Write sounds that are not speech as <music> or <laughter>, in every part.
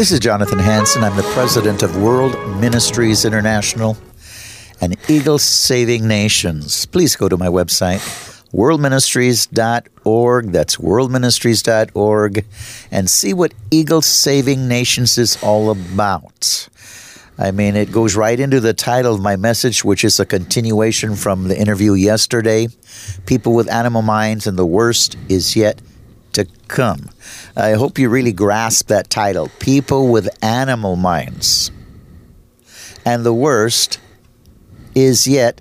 This is Jonathan Hansen. I'm the president of World Ministries International and Eagle Saving Nations. Please go to my website, worldministries.org. That's worldministries.org and see what Eagle Saving Nations is all about. I mean, it goes right into the title of my message, which is a continuation from the interview yesterday People with Animal Minds, and the worst is yet to come. I hope you really grasp that title People with Animal Minds. And the worst is yet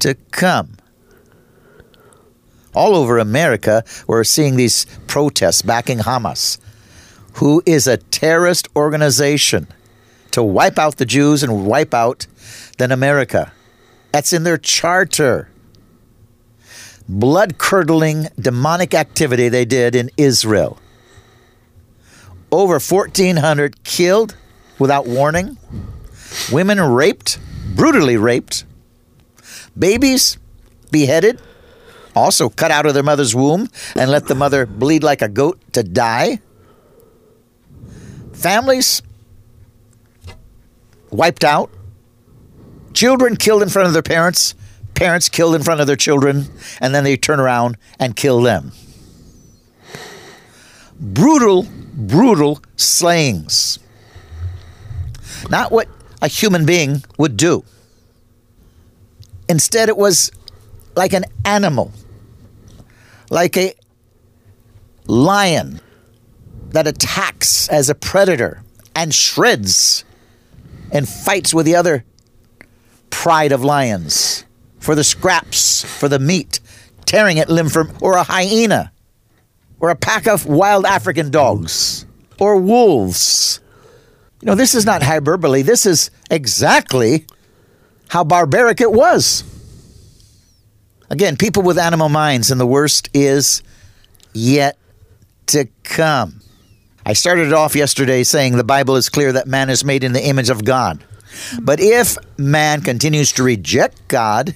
to come. All over America, we're seeing these protests backing Hamas, who is a terrorist organization to wipe out the Jews and wipe out then America. That's in their charter. Blood curdling demonic activity they did in Israel. Over 1,400 killed without warning, women raped, brutally raped, babies beheaded, also cut out of their mother's womb and let the mother bleed like a goat to die. Families wiped out, children killed in front of their parents, parents killed in front of their children, and then they turn around and kill them. Brutal, brutal slayings. Not what a human being would do. Instead, it was like an animal, like a lion that attacks as a predator and shreds and fights with the other pride of lions for the scraps, for the meat, tearing at limb from, or a hyena, or a pack of wild African dogs, or wolves. You know, this is not hyperbole. This is exactly how barbaric it was. Again, people with animal minds, and the worst is yet to come. I started off yesterday saying the Bible is clear that man is made in the image of God. But if man continues to reject God,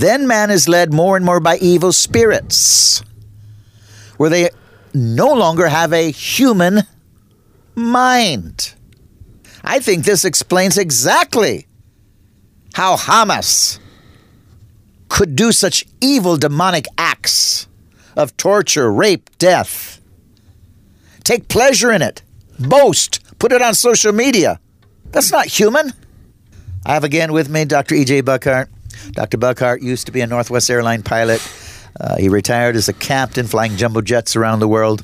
then man is led more and more by evil spirits, where they no longer have a human mind. I think this explains exactly how Hamas could do such evil demonic acts of torture, rape, death take pleasure in it, boast, put it on social media. That's not human. I have again with me Dr. E.J. Buckardt. Dr. Buckardt used to be a Northwest airline pilot. Uh, he retired as a captain flying jumbo jets around the world.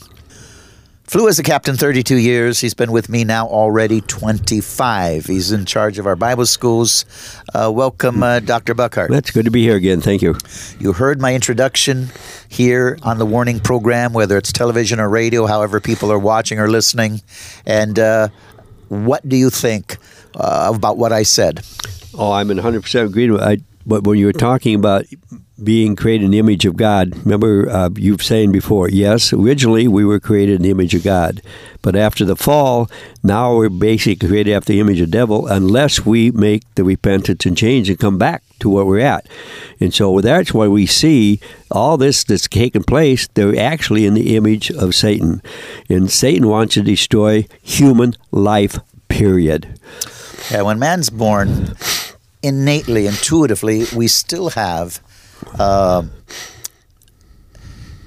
Flew as a captain 32 years. He's been with me now already 25. He's in charge of our Bible schools. Uh, welcome, uh, Dr. Buckardt. That's good to be here again. Thank you. You heard my introduction here on the Warning program, whether it's television or radio, however people are watching or listening. And uh, what do you think uh, about what I said? Oh, I'm in 100% agreement. I, but when you were talking about being created in the image of God. Remember, uh, you've saying before, yes, originally we were created in the image of God, but after the fall, now we're basically created after the image of the devil, unless we make the repentance and change and come back to where we're at. And so that's why we see all this that's taking place. They're actually in the image of Satan, and Satan wants to destroy human life. Period. Yeah, when man's born, innately, intuitively, we still have uh,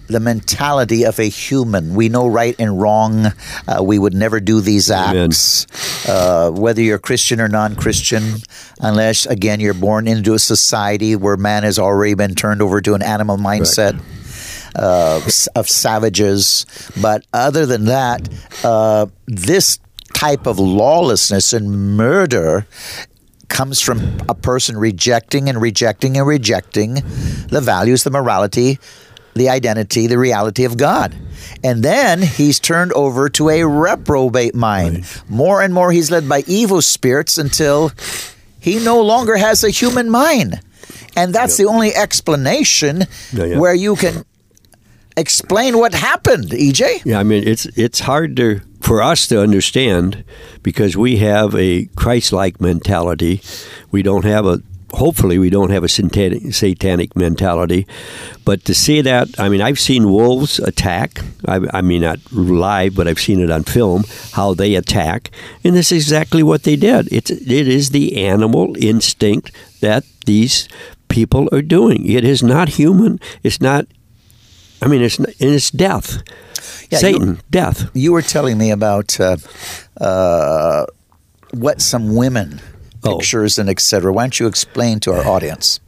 the mentality of a human. We know right and wrong. Uh, we would never do these acts, uh, whether you're Christian or non Christian, unless, again, you're born into a society where man has already been turned over to an animal mindset. Uh, of savages, but other than that, uh, this type of lawlessness and murder comes from a person rejecting and rejecting and rejecting the values, the morality, the identity, the reality of God. And then he's turned over to a reprobate mind. Right. More and more he's led by evil spirits until he no longer has a human mind. And that's yep. the only explanation yeah, yeah. where you can explain what happened, EJ. Yeah, I mean it's it's hard to for us to understand because we have a Christ-like mentality. We don't have a hopefully we don't have a satanic, satanic mentality. But to see that, I mean, I've seen wolves attack. I, I mean, not live, but I've seen it on film how they attack, and this is exactly what they did. It's it is the animal instinct that these people are doing. It is not human. It's not. I mean, it's it's death. Yeah, Satan, you- death. You were telling me about uh, uh, what some women Oh. pictures and etc. Why don't you explain to our audience?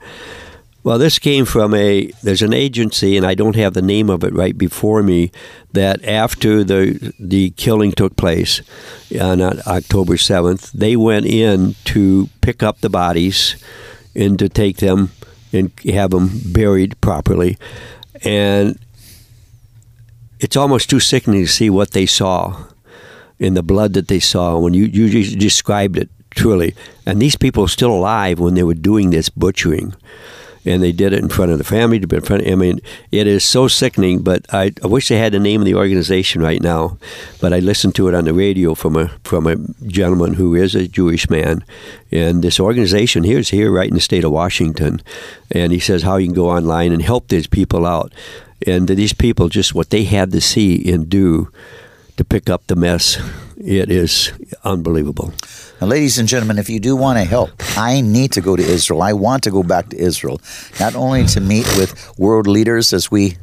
Well, this came from a there's an agency, and I don't have the name of it right before me. That after the the killing took place on uh, October seventh, they went in to pick up the bodies and to take them and have them buried properly, and it's almost too sickening to see what they saw in the blood that they saw when you you described it truly. And these people are still alive when they were doing this butchering, and they did it in front of the family. In front, of, I mean, it is so sickening. But I, I wish I had the name of the organization right now. But I listened to it on the radio from a from a gentleman who is a Jewish man, and this organization here is here right in the state of Washington, and he says how you can go online and help these people out. And these people, just what they had to see and do to pick up the mess, it is unbelievable. Now, ladies and gentlemen, if you do want to help, I need to go to Israel. I want to go back to Israel, not only to meet with world leaders as we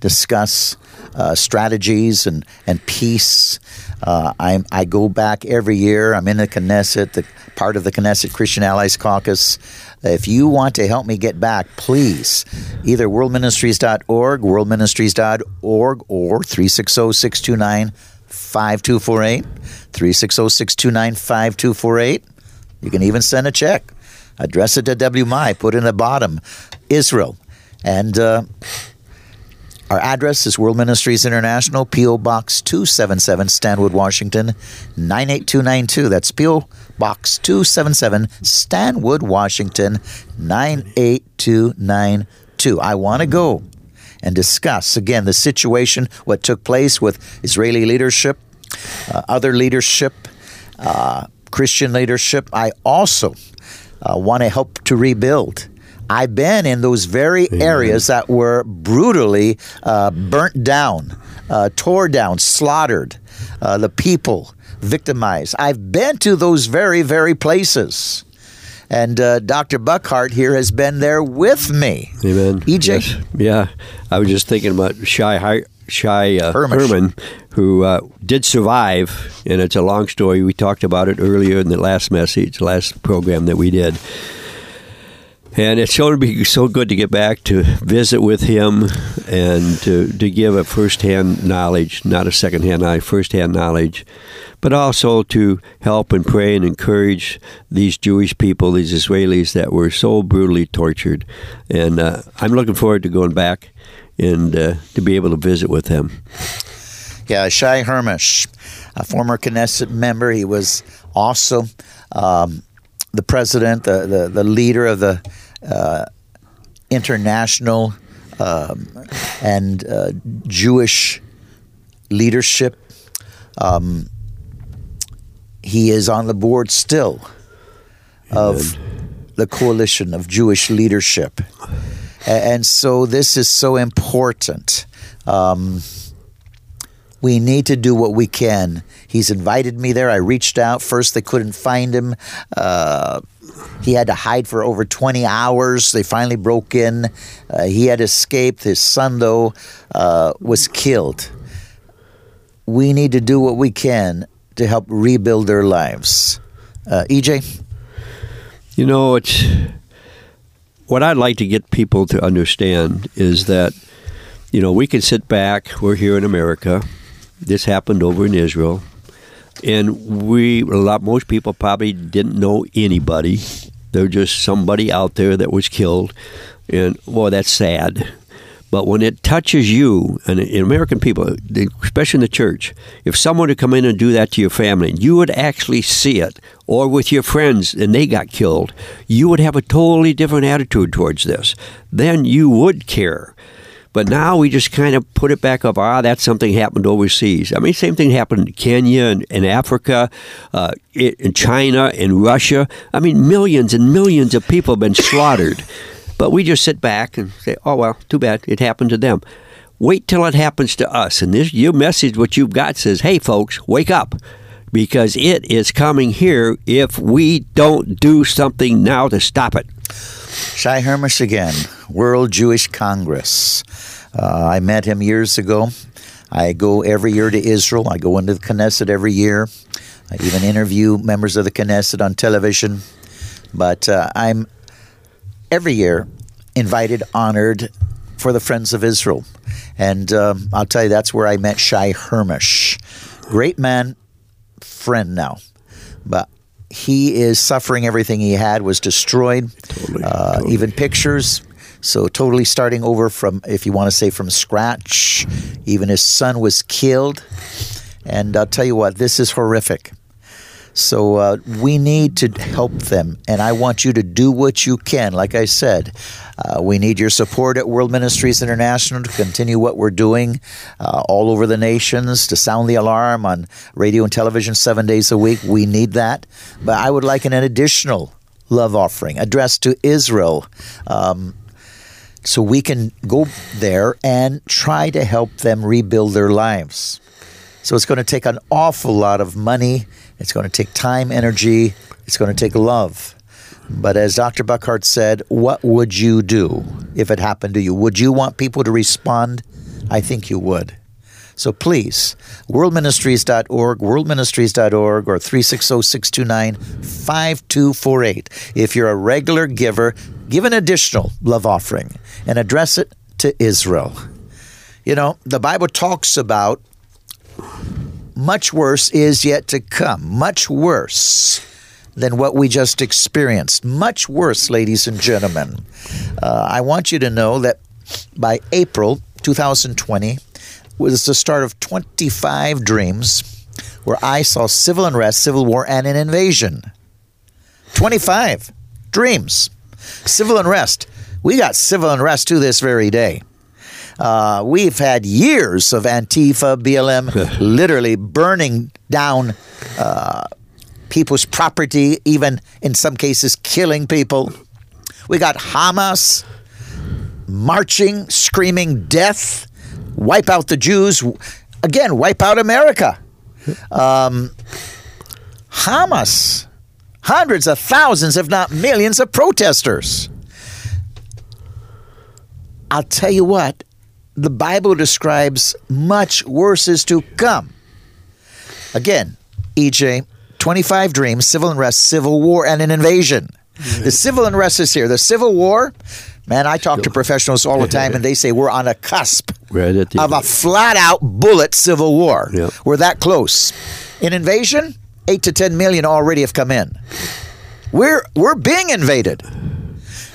discuss uh, strategies and, and peace. Uh, I, I go back every year. I'm in the Knesset, the part of the Knesset Christian Allies Caucus. If you want to help me get back, please, either worldministries.org, worldministries.org, or 360 629 5248. 360 629 5248. You can even send a check. Address it to WMI. Put in the bottom Israel. And uh, our address is World Ministries International, P.O. Box 277, Stanwood, Washington 98292. That's P.O. Box 277, Stanwood, Washington 98292. I want to go and discuss again the situation, what took place with Israeli leadership, uh, other leadership, uh, Christian leadership. I also uh, want to help to rebuild. I've been in those very areas that were brutally uh, burnt down, uh, tore down, slaughtered, uh, the people victimized. I've been to those very, very places. And uh, Dr. Buckardt here has been there with me. Amen. EJ? Yes. Yeah. I was just thinking about Shai Shai uh, Herman, who uh, did survive, and it's a long story. We talked about it earlier in the last message, last program that we did. And it's going to be so good to get back to visit with him and to, to give a firsthand knowledge, not a secondhand knowledge, firsthand knowledge, but also to help and pray and encourage these Jewish people, these Israelis that were so brutally tortured. And uh, I'm looking forward to going back and uh, to be able to visit with him. Yeah, Shai Hermesh, a former Knesset member. He was also um, the president, the, the, the leader of the uh, international um, and uh, Jewish leadership. Um, he is on the board still of the coalition of Jewish leadership. And so this is so important. Um, we need to do what we can. He's invited me there. I reached out. First, they couldn't find him. Uh, he had to hide for over 20 hours. They finally broke in. Uh, he had escaped. His son, though, uh, was killed. We need to do what we can to help rebuild their lives. Uh, EJ? You know, it's what I'd like to get people to understand is that, you know, we can sit back. We're here in America. This happened over in Israel, and we a lot. Most people probably didn't know anybody. They're just somebody out there that was killed, and well, that's sad. But when it touches you, and in American people, especially in the church, if someone would come in and do that to your family, you would actually see it, or with your friends and they got killed, you would have a totally different attitude towards this. Then you would care. But now we just kind of put it back up. Ah, that's something happened overseas. I mean, same thing happened in Kenya and, and Africa, uh, in China, in Russia. I mean, millions and millions of people have been slaughtered. But we just sit back and say, oh, well, too bad. It happened to them. Wait till it happens to us. And this your message, what you've got says, hey, folks, wake up because it is coming here if we don't do something now to stop it. Shai Hermesh again, World Jewish Congress. Uh, I met him years ago. I go every year to Israel. I go into the Knesset every year. I even interview members of the Knesset on television. But uh, I'm every year invited, honored for the Friends of Israel. And um, I'll tell you, that's where I met Shai Hermesh. Great man, friend now. But he is suffering. Everything he had was destroyed. Totally, uh, totally. Even pictures. So totally starting over from, if you want to say, from scratch. Even his son was killed. And I'll tell you what, this is horrific. So uh, we need to help them, and I want you to do what you can. Like I said, uh, we need your support at World Ministries International to continue what we're doing uh, all over the nations, to sound the alarm on radio and television seven days a week. We need that. But I would like an additional love offering addressed to Israel. Um, so we can go there and try to help them rebuild their lives. So it's going to take an awful lot of money. It's going to take time, energy. It's going to take love. But as Dr. Buckardt said, what would you do if it happened to you? Would you want people to respond? I think you would. So please, worldministries.org, worldministries.org, or 360 629 5248. If you're a regular giver, give an additional love offering and address it to Israel. You know, the Bible talks about much worse is yet to come. Much worse than what we just experienced. Much worse, ladies and gentlemen. Uh, I want you to know that by April 2020 was the start of 25 dreams where I saw civil unrest, civil war, and an invasion. 25 dreams. Civil unrest. We got civil unrest to this very day. Uh, we've had years of Antifa, BLM, <laughs> literally burning down uh, people's property, even in some cases killing people. We got Hamas marching, screaming death, wipe out the Jews, again, wipe out America. Um, Hamas, hundreds of thousands, if not millions, of protesters. I'll tell you what, the Bible describes much worse is to come. Again, EJ, 25 dreams, civil unrest, civil war, and an invasion. The civil unrest is here. The civil war, man, I talk to professionals all the time, and they say we're on a cusp Right the of a flat out bullet civil war. Yeah. We're that close. In invasion, eight to 10 million already have come in. We're, we're being invaded.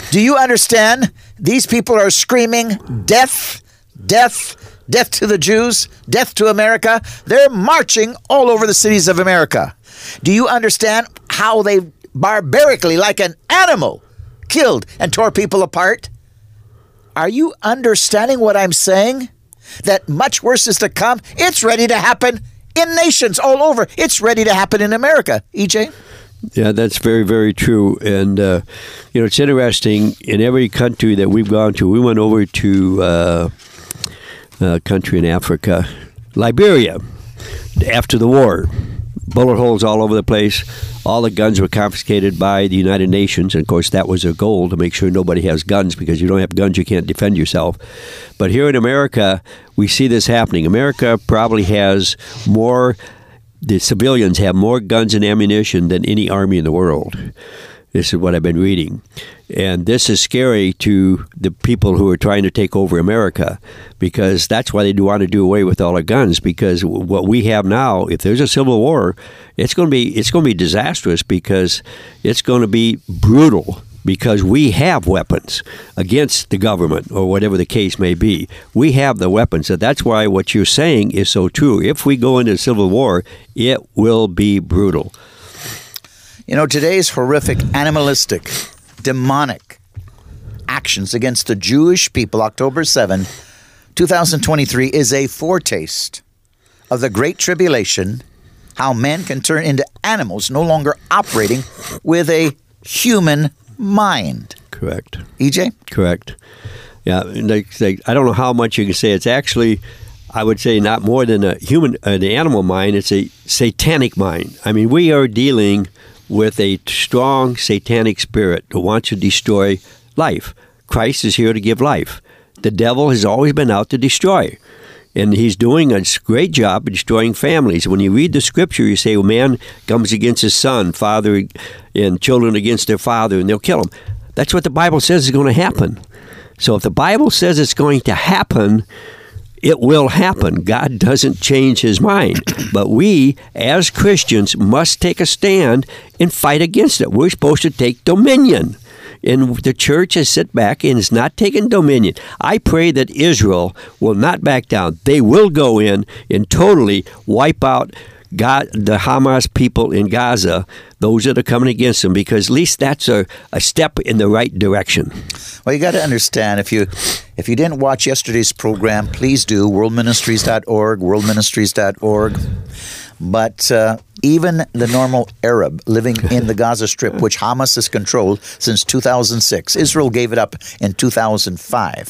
Do you understand? These people are screaming death, death, death to the Jews, death to America. They're marching all over the cities of America. Do you understand how they barbarically, like an animal, killed and tore people apart? Are you understanding what I'm saying? That much worse is to come. It's ready to happen in nations all over. It's ready to happen in America. EJ? Yeah, that's very, very true. And, uh, you know, it's interesting. In every country that we've gone to, we went over to uh, a country in Africa, Liberia, after the war. Bullet holes all over the place. All the guns were confiscated by the United Nations. And, of course, that was their goal to make sure nobody has guns because you don't have guns, you can't defend yourself. But here in America, we see this happening. America probably has more the civilians have more guns and ammunition than any army in the world. This is what I've been reading. And this is scary to the people who are trying to take over America because that's why they want to do away with all our guns because what we have now, if there's a civil war, it's going to be it's going to be disastrous because it's going to be brutal because we have weapons against the government or whatever the case may be. We have the weapons. So that's why what you're saying is so true. If we go into civil war, it will be brutal. You know, today's horrific, animalistic, demonic actions against the Jewish people, October 7, 2023 is a foretaste of the Great Tribulation, how men can turn into animals no longer operating with a human mind. Correct. EJ? Correct. Yeah, like, like, I don't know how much you can say. It's actually, I would say, not more than a human, an animal mind. It's a satanic mind. I mean, we are dealing with a strong satanic spirit who wants to destroy life. Christ is here to give life. The devil has always been out to destroy. And he's doing a great job destroying families. When you read the scripture, you say, well, man comes against his son, father and children against their father, and they'll kill him. That's what the Bible says is going to happen. So if the Bible says it's going to happen, it will happen. God doesn't change his mind. But we, as Christians, must take a stand and fight against it. We're supposed to take dominion. And the church has sit back and is not taking dominion. I pray that Israel will not back down. They will go in and totally wipe out God, the Hamas people in Gaza, those that are coming against them, because at least that's a, a step in the right direction. Well, you got to understand if you if you didn't watch yesterday's program, please do worldministries.org, worldministries.org. But uh, even the normal Arab living in the Gaza Strip, which Hamas has controlled since 2006, Israel gave it up in 2005.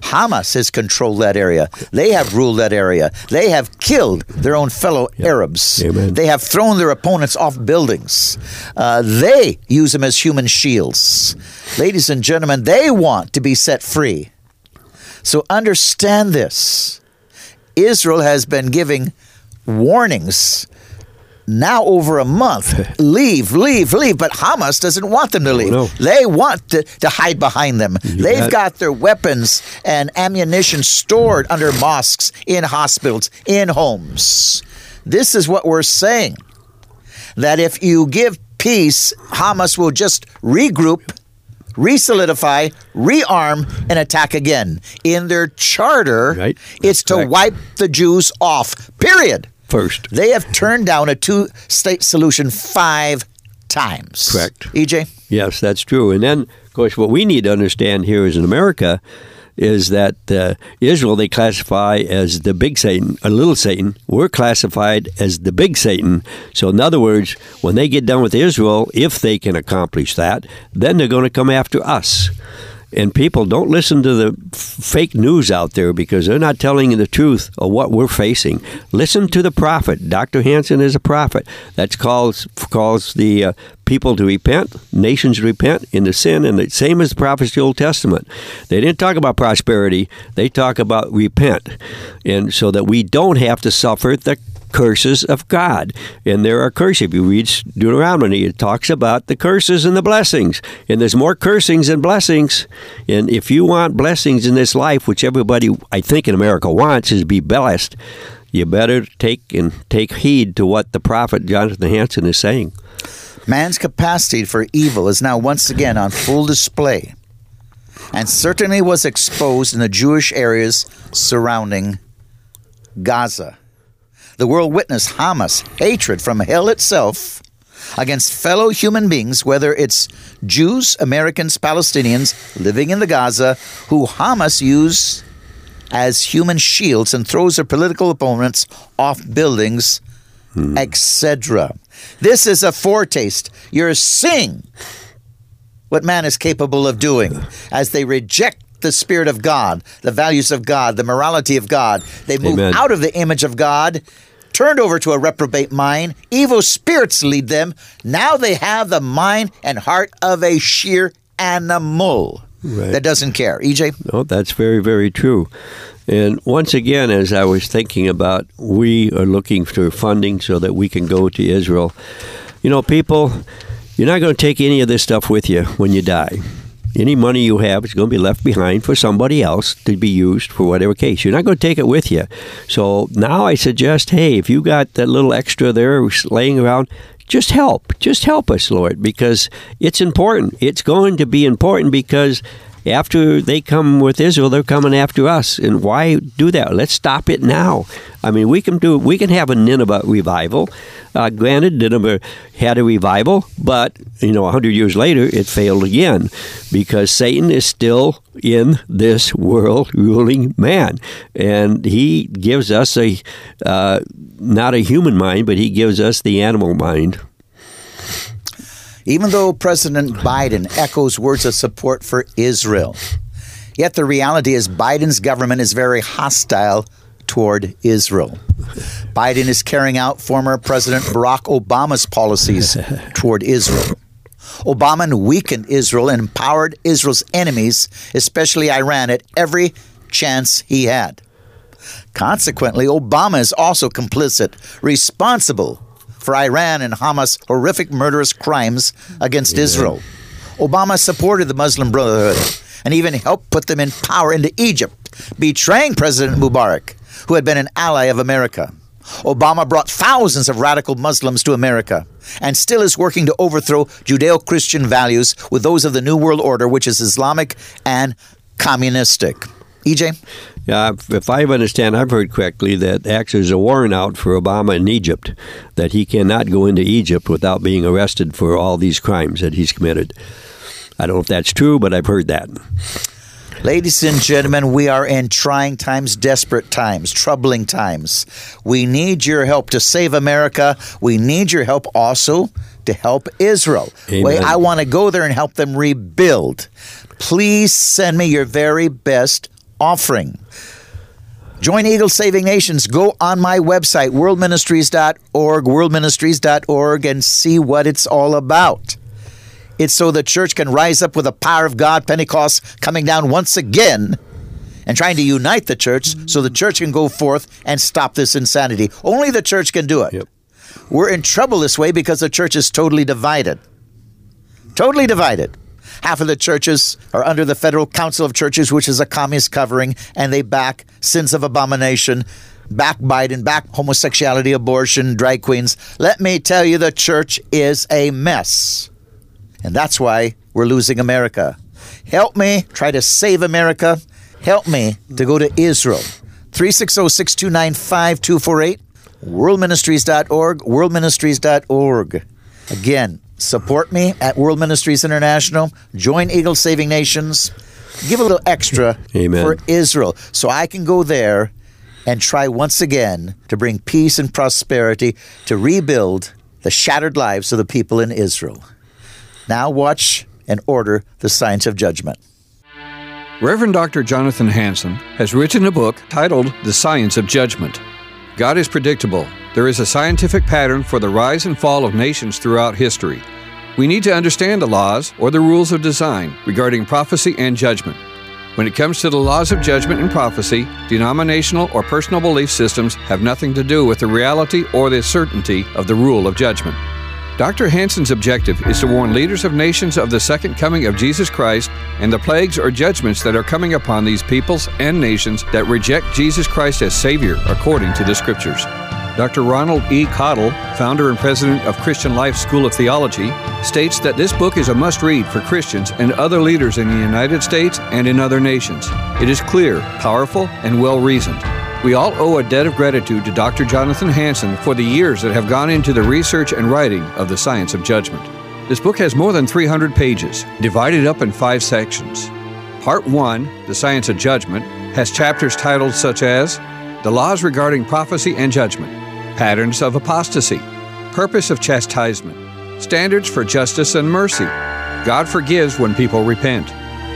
Hamas has controlled that area. They have ruled that area. They have killed their own fellow yep. Arabs. Amen. They have thrown their opponents off buildings. Uh, they use them as human shields. Ladies and gentlemen, they want to be set free. So understand this. Israel has been giving warnings now over a month. <laughs> leave, leave, leave. But Hamas doesn't want them to oh, leave. no. They want to, to, hide behind them. You They've got, got their weapons and ammunition stored under mosques, in hospitals, in homes. This is what we're saying that if you give peace, Hamas will just regroup re-solidify, rearm, and attack again. In their charter, right. it's to correct. wipe the Jews off. Period first. They have turned down a two state solution five times. Correct. EJ? Yes, that's true. And then, of course, what we need to understand here is in America is that uh, Israel they classify as the big Satan, a little Satan. We're classified as the big Satan. So, in other words, when they get done with Israel, if they can accomplish that, then they're going to come after us. And people don't listen to the fake news out there because they're not telling you the truth of what we're facing. Listen to the prophet. Dr. Hansen is a prophet. That calls calls the uh, people to repent, nations repent in the sin, and the same as the prophets of the Old Testament. They didn't talk about prosperity; they talk about repent, and so that we don't have to suffer the curses of God. And there are curses. If you read Deuteronomy, it talks about the curses and the blessings. And there's more cursings than blessings. And if you want blessings in this life, which everybody, I think, in America wants, is be blessed, you better take and take heed to what the prophet Jonathan Hansen is saying. Man's capacity for evil is now once again on full display and certainly was exposed in the Jewish areas surrounding Gaza. The world witnessed Hamas' hatred from hell itself against fellow human beings, whether it's Jews, Americans, Palestinians living in the Gaza, who Hamas use as human shields and throws their political opponents off buildings, hmm. etc. This is a foretaste. You're seeing what man is capable of doing as they reject the Spirit of God, the values of God, the morality of God. They move Amen. out of the image of God turned over to a reprobate mind. Evil spirits lead them. Now they have the mind and heart of a sheer animal right. that doesn't care. EJ? No, that's very, very true. And once again, as I was thinking about, we are looking for funding so that we can go to Israel. You know, people, you're not going to take any of this stuff with you when you die. Any money you have is going to be left behind for somebody else to be used for whatever case. You're not going to take it with you. So now I suggest, hey, if you got that little extra there laying around, just help. Just help us, Lord, because it's important. It's going to be important because after they come with Israel, they're coming after us. And why do that? Let's stop it now. I mean, we can do. We can have a Nineveh revival. Uh, granted, Nineveh had a revival, but you know, hundred years later, it failed again because Satan is still in this world, ruling man, and he gives us a uh, not a human mind, but he gives us the animal mind. Even though President Biden echoes words of support for Israel, yet the reality is Biden's government is very hostile toward Israel. Biden is carrying out former President Barack Obama's policies toward Israel. Obama weakened Israel and empowered Israel's enemies, especially Iran, at every chance he had. Consequently, Obama is also complicit, responsible for Iran and Hamas' horrific murderous crimes against yeah. Israel. Obama supported the Muslim Brotherhood and even helped put them in power into Egypt, betraying President Mubarak, who had been an ally of America. Obama brought thousands of radical Muslims to America and still is working to overthrow Judeo Christian values with those of the New World Order, which is Islamic and communistic. EJ? Yeah, if I understand, I've heard correctly that actually there's a warrant out for Obama in Egypt that he cannot go into Egypt without being arrested for all these crimes that he's committed. I don't know if that's true, but I've heard that. Ladies and gentlemen, we are in trying times, desperate times, troubling times. We need your help to save America. We need your help also to help Israel. I want to go there and help them rebuild. Please send me your very best offering. Join Eagle Saving Nations. Go on my website, worldministries.org, worldministries.org, and see what it's all about. It's so the church can rise up with the power of God, Pentecost coming down once again, and trying to unite the church so the church can go forth and stop this insanity. Only the church can do it. Yep. We're in trouble this way because the church is totally divided. Totally divided. Half of the churches are under the Federal Council of Churches, which is a communist covering, and they back sins of abomination, back Biden, back homosexuality, abortion, drag queens. Let me tell you, the church is a mess. And that's why we're losing America. Help me try to save America. Help me to go to Israel. 360 629 5248, worldministries.org, worldministries.org. Again, Support me at World Ministries International. Join Eagle Saving Nations. Give a little extra Amen. for Israel so I can go there and try once again to bring peace and prosperity to rebuild the shattered lives of the people in Israel. Now watch and order the science of judgment. Reverend Dr. Jonathan Hansen has written a book titled The Science of Judgment. God is predictable. There is a scientific pattern for the rise and fall of nations throughout history. We need to understand the laws or the rules of design regarding prophecy and judgment. When it comes to the laws of judgment and prophecy, denominational or personal belief systems have nothing to do with the reality or the certainty of the rule of judgment. Dr. Hansen's objective is to warn leaders of nations of the second coming of Jesus Christ and the plagues or judgments that are coming upon these peoples and nations that reject Jesus Christ as Savior according to the Scriptures. Dr. Ronald E. Cottle, founder and president of Christian Life School of Theology, states that this book is a must read for Christians and other leaders in the United States and in other nations. It is clear, powerful, and well reasoned. We all owe a debt of gratitude to Dr. Jonathan Hansen for the years that have gone into the research and writing of the science of judgment. This book has more than 300 pages, divided up in five sections. Part 1, The Science of Judgment, has chapters titled such as The Laws Regarding Prophecy and Judgment, Patterns of Apostasy, Purpose of Chastisement, Standards for Justice and Mercy, God Forgives When People Repent,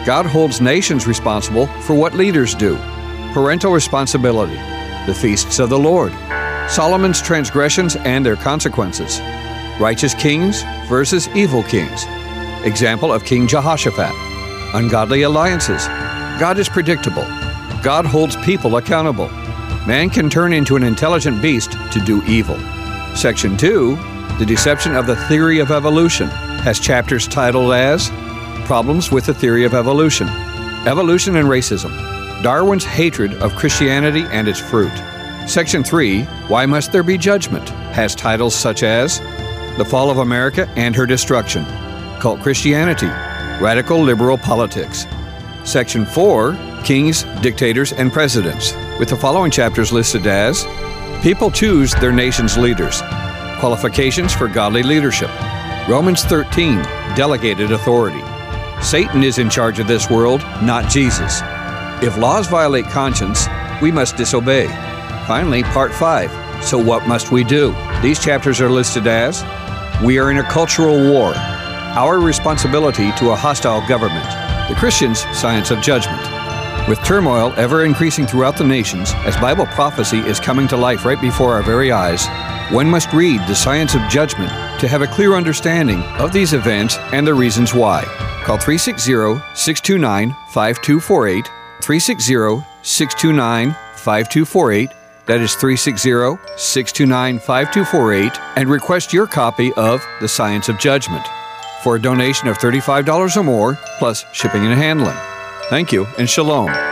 God Holds Nations Responsible for What Leaders Do, parental responsibility, the feasts of the Lord, Solomon's transgressions and their consequences, righteous kings versus evil kings, example of King Jehoshaphat, ungodly alliances, God is predictable, God holds people accountable, man can turn into an intelligent beast to do evil. Section 2, The Deception of the Theory of Evolution, has chapters titled as Problems with the Theory of Evolution, Evolution and Racism, Darwin's hatred of Christianity and its fruit. Section 3, Why Must There Be Judgment? has titles such as The Fall of America and Her Destruction, Cult Christianity, Radical Liberal Politics, Section 4 Kings, Dictators, and Presidents, with the following chapters listed as People choose their nation's leaders, qualifications for godly leadership, Romans 13 Delegated authority. Satan is in charge of this world, not Jesus. If laws violate conscience, we must disobey. Finally, part 5. So what must we do? These chapters are listed as We are in a cultural war. Our responsibility to a hostile government. The Christian's science of judgment. With turmoil ever increasing throughout the nations, as Bible prophecy is coming to life right before our very eyes, one must read the science of judgment to have a clear understanding of these events and the reasons why. Call 360 629 5248, 360 629 5248. That is 360 629 5248, and request your copy of The Science of Judgment for a donation of $35 or more, plus shipping and handling. Thank you, and shalom.